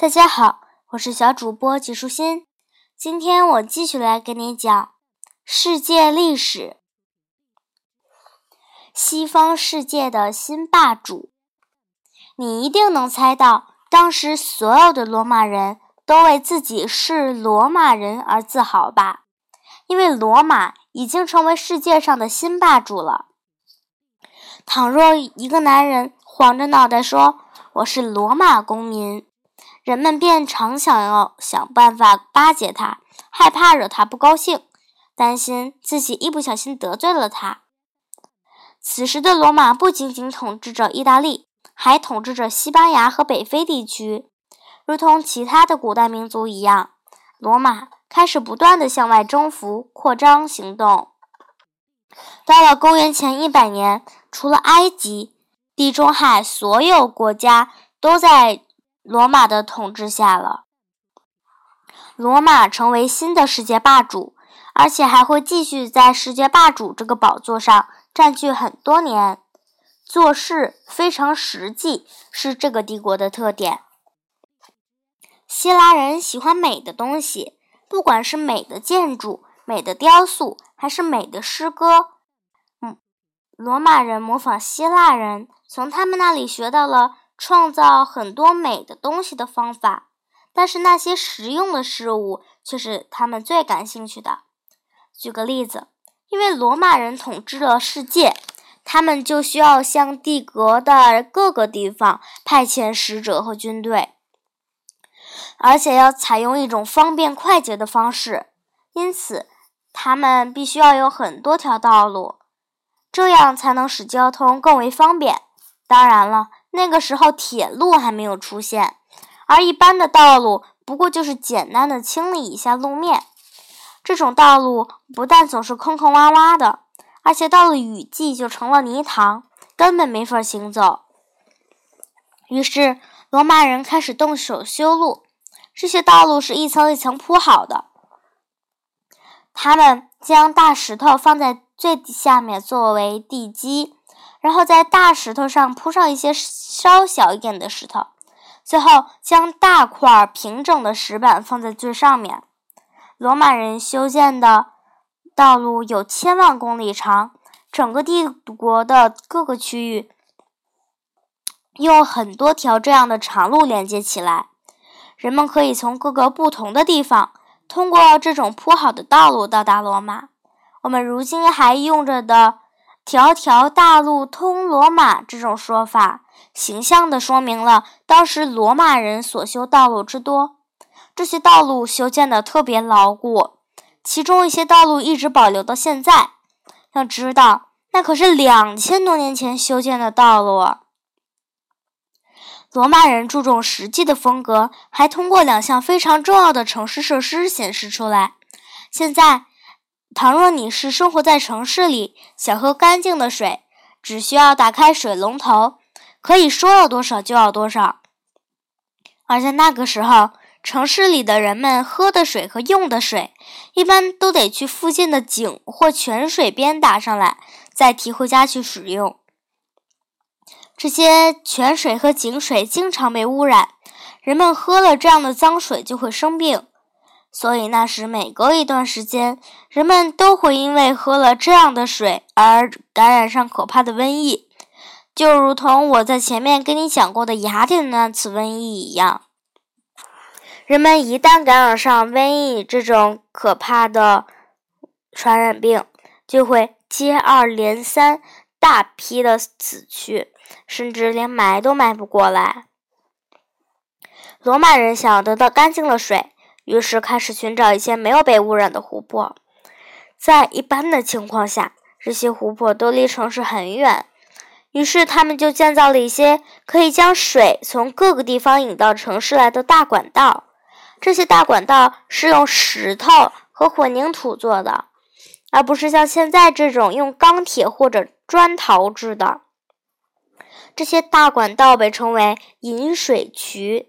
大家好，我是小主播纪舒心。今天我继续来给你讲世界历史。西方世界的新霸主，你一定能猜到，当时所有的罗马人都为自己是罗马人而自豪吧？因为罗马已经成为世界上的新霸主了。倘若一个男人晃着脑袋说：“我是罗马公民。”人们便常想要想办法巴结他，害怕惹他不高兴，担心自己一不小心得罪了他。此时的罗马不仅仅统治着意大利，还统治着西班牙和北非地区。如同其他的古代民族一样，罗马开始不断的向外征服、扩张行动。到了公元前一百年，除了埃及，地中海所有国家都在。罗马的统治下了，罗马成为新的世界霸主，而且还会继续在世界霸主这个宝座上占据很多年。做事非常实际，是这个帝国的特点。希腊人喜欢美的东西，不管是美的建筑、美的雕塑，还是美的诗歌。嗯，罗马人模仿希腊人，从他们那里学到了。创造很多美的东西的方法，但是那些实用的事物却是他们最感兴趣的。举个例子，因为罗马人统治了世界，他们就需要向帝国的各个地方派遣使者和军队，而且要采用一种方便快捷的方式，因此他们必须要有很多条道路，这样才能使交通更为方便。当然了。那个时候，铁路还没有出现，而一般的道路不过就是简单的清理一下路面。这种道路不但总是坑坑洼洼的，而且到了雨季就成了泥塘，根本没法行走。于是，罗马人开始动手修路。这些道路是一层一层铺好的，他们将大石头放在最下面作为地基。然后在大石头上铺上一些稍小一点的石头，最后将大块平整的石板放在最上面。罗马人修建的道路有千万公里长，整个帝国的各个区域用很多条这样的长路连接起来。人们可以从各个不同的地方通过这种铺好的道路到达罗马。我们如今还用着的。条条大路通罗马这种说法，形象地说明了当时罗马人所修道路之多。这些道路修建的特别牢固，其中一些道路一直保留到现在。要知道，那可是两千多年前修建的道路。罗马人注重实际的风格，还通过两项非常重要的城市设施显示出来。现在。倘若你是生活在城市里，想喝干净的水，只需要打开水龙头，可以说要多少就要多少。而在那个时候，城市里的人们喝的水和用的水，一般都得去附近的井或泉水边打上来，再提回家去使用。这些泉水和井水经常被污染，人们喝了这样的脏水就会生病。所以那时每隔一段时间，人们都会因为喝了这样的水而感染上可怕的瘟疫，就如同我在前面跟你讲过的雅典那次瘟疫一样。人们一旦感染上瘟疫这种可怕的传染病，就会接二连三、大批的死去，甚至连埋都埋不过来。罗马人想要得到干净的水。于是开始寻找一些没有被污染的湖泊。在一般的情况下，这些湖泊都离城市很远，于是他们就建造了一些可以将水从各个地方引到城市来的大管道。这些大管道是用石头和混凝土做的，而不是像现在这种用钢铁或者砖陶制的。这些大管道被称为引水渠。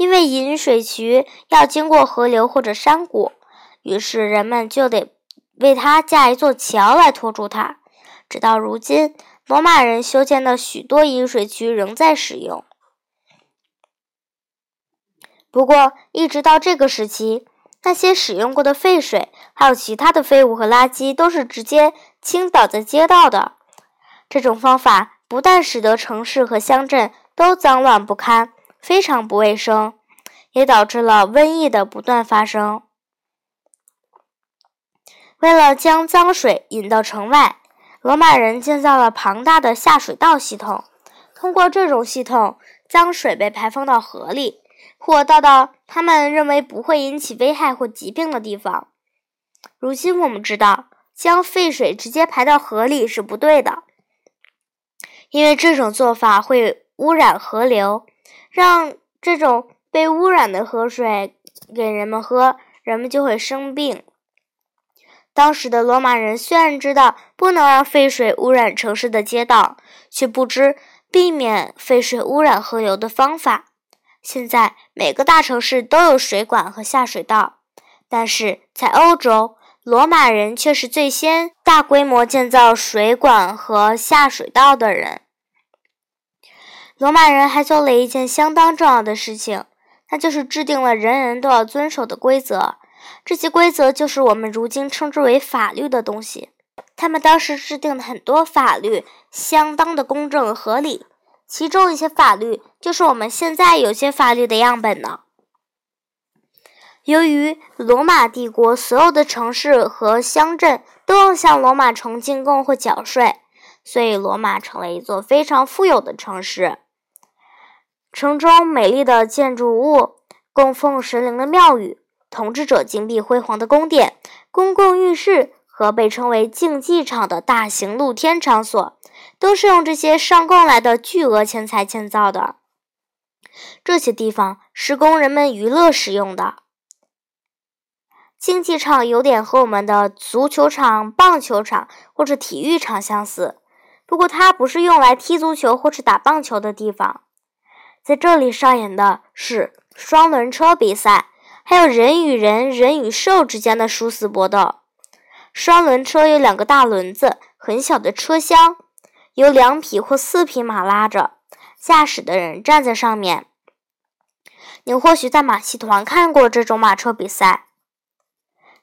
因为引水渠要经过河流或者山谷，于是人们就得为它架一座桥来拖住它。直到如今，罗马人修建的许多引水渠仍在使用。不过，一直到这个时期，那些使用过的废水还有其他的废物和垃圾都是直接倾倒在街道的。这种方法不但使得城市和乡镇都脏乱不堪，非常不卫生，也导致了瘟疫的不断发生。为了将脏水引到城外，罗马人建造了庞大的下水道系统。通过这种系统，脏水被排放到河里，或倒到他们认为不会引起危害或疾病的地方。如今我们知道，将废水直接排到河里是不对的，因为这种做法会污染河流，让这种被污染的河水给人们喝，人们就会生病。当时的罗马人虽然知道不能让废水污染城市的街道，却不知避免废水污染河流的方法。现在每个大城市都有水管和下水道，但是在欧洲，罗马人却是最先大规模建造水管和下水道的人。罗马人还做了一件相当重要的事情，那就是制定了人人都要遵守的规则。这些规则就是我们如今称之为法律的东西。他们当时制定的很多法律相当的公正合理，其中一些法律就是我们现在有些法律的样本呢。由于罗马帝国所有的城市和乡镇都要向罗马城进贡或缴税，所以罗马成了一座非常富有的城市。城中美丽的建筑物、供奉神灵的庙宇。统治者金碧辉煌的宫殿、公共浴室和被称为竞技场的大型露天场所，都是用这些上贡来的巨额钱财建造的。这些地方是供人们娱乐使用的。竞技场有点和我们的足球场、棒球场或者体育场相似，不过它不是用来踢足球或者打棒球的地方。在这里上演的是双轮车比赛。还有人与人、人与兽之间的殊死搏斗。双轮车有两个大轮子，很小的车厢，由两匹或四匹马拉着，驾驶的人站在上面。你或许在马戏团看过这种马车比赛。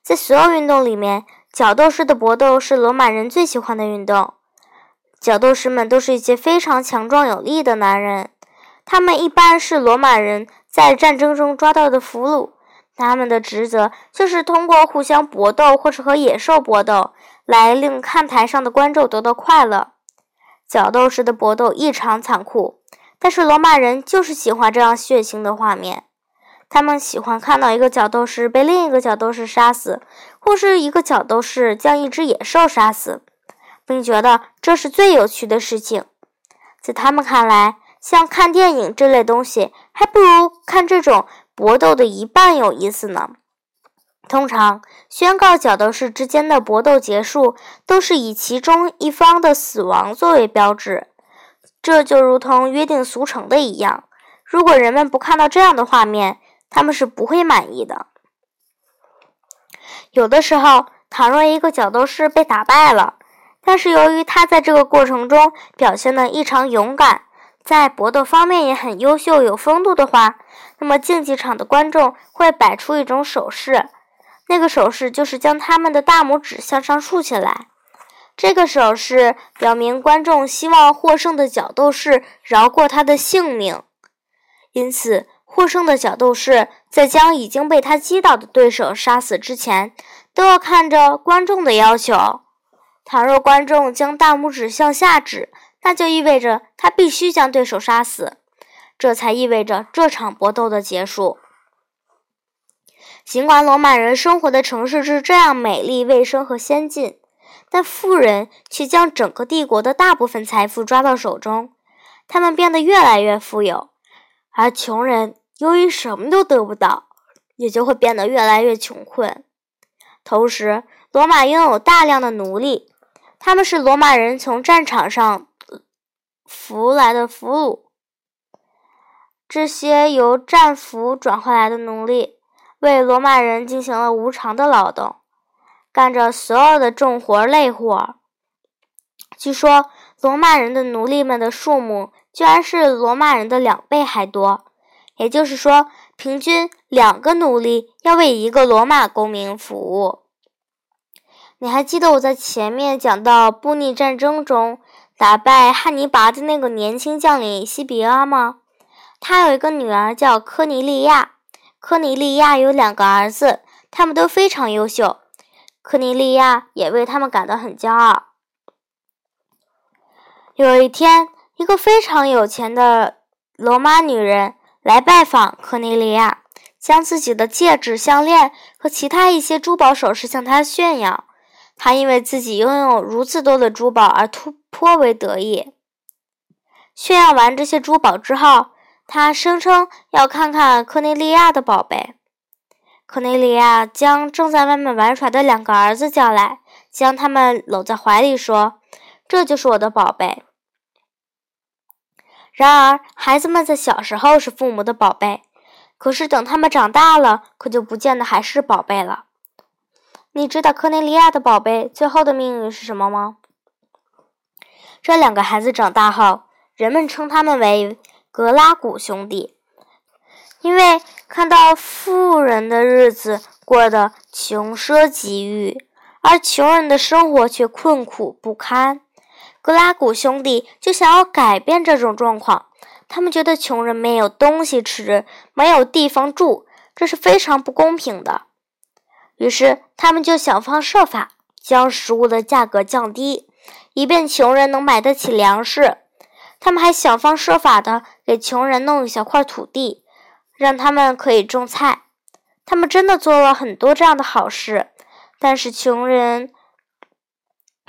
在所有运动里面，角斗士的搏斗是罗马人最喜欢的运动。角斗士们都是一些非常强壮有力的男人，他们一般是罗马人在战争中抓到的俘虏。他们的职责就是通过互相搏斗或者和野兽搏斗，来令看台上的观众得到快乐。角斗士的搏斗异常残酷，但是罗马人就是喜欢这样血腥的画面。他们喜欢看到一个角斗士被另一个角斗士杀死，或是一个角斗士将一只野兽杀死，并觉得这是最有趣的事情。在他们看来，像看电影这类东西，还不如看这种。搏斗的一半有意思呢。通常宣告角斗士之间的搏斗结束，都是以其中一方的死亡作为标志。这就如同约定俗成的一样。如果人们不看到这样的画面，他们是不会满意的。有的时候，倘若一个角斗士被打败了，但是由于他在这个过程中表现得异常勇敢。在搏斗方面也很优秀、有风度的话，那么竞技场的观众会摆出一种手势，那个手势就是将他们的大拇指向上竖起来。这个手势表明观众希望获胜的角斗士饶过他的性命。因此，获胜的角斗士在将已经被他击倒的对手杀死之前，都要看着观众的要求。倘若观众将大拇指向下指，那就意味着他必须将对手杀死，这才意味着这场搏斗的结束。尽管罗马人生活的城市是这样美丽、卫生和先进，但富人却将整个帝国的大部分财富抓到手中，他们变得越来越富有，而穷人由于什么都得不到，也就会变得越来越穷困。同时，罗马拥有大量的奴隶，他们是罗马人从战场上。俘来的俘虏，这些由战俘转回来的奴隶，为罗马人进行了无偿的劳动，干着所有的重活累活。据说，罗马人的奴隶们的数目居然是罗马人的两倍还多。也就是说，平均两个奴隶要为一个罗马公民服务。你还记得我在前面讲到布匿战争中打败汉尼拔的那个年轻将领西比阿吗？他有一个女儿叫科尼利亚，科尼利亚有两个儿子，他们都非常优秀。科尼利亚也为他们感到很骄傲。有一天，一个非常有钱的罗马女人来拜访科尼利亚，将自己的戒指、项链和其他一些珠宝首饰向他炫耀。她因为自己拥有如此多的珠宝而突颇为得意。炫耀完这些珠宝之后，他声称要看看科内利亚的宝贝。科内利亚将正在外面玩耍的两个儿子叫来，将他们搂在怀里，说：“这就是我的宝贝。”然而，孩子们在小时候是父母的宝贝，可是等他们长大了，可就不见得还是宝贝了。你知道科内利亚的宝贝最后的命运是什么吗？这两个孩子长大后，人们称他们为。格拉古兄弟，因为看到富人的日子过得穷奢极欲，而穷人的生活却困苦不堪，格拉古兄弟就想要改变这种状况。他们觉得穷人没有东西吃，没有地方住，这是非常不公平的。于是，他们就想方设法将食物的价格降低，以便穷人能买得起粮食。他们还想方设法的给穷人弄一小块土地，让他们可以种菜。他们真的做了很多这样的好事，但是穷人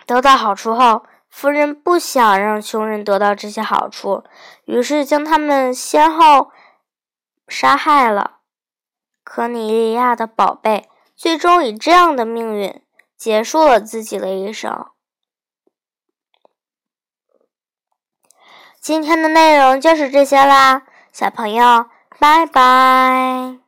得到好处后，夫人不想让穷人得到这些好处，于是将他们先后杀害了。可尼利亚的宝贝最终以这样的命运结束了自己的一生。今天的内容就是这些啦，小朋友，拜拜。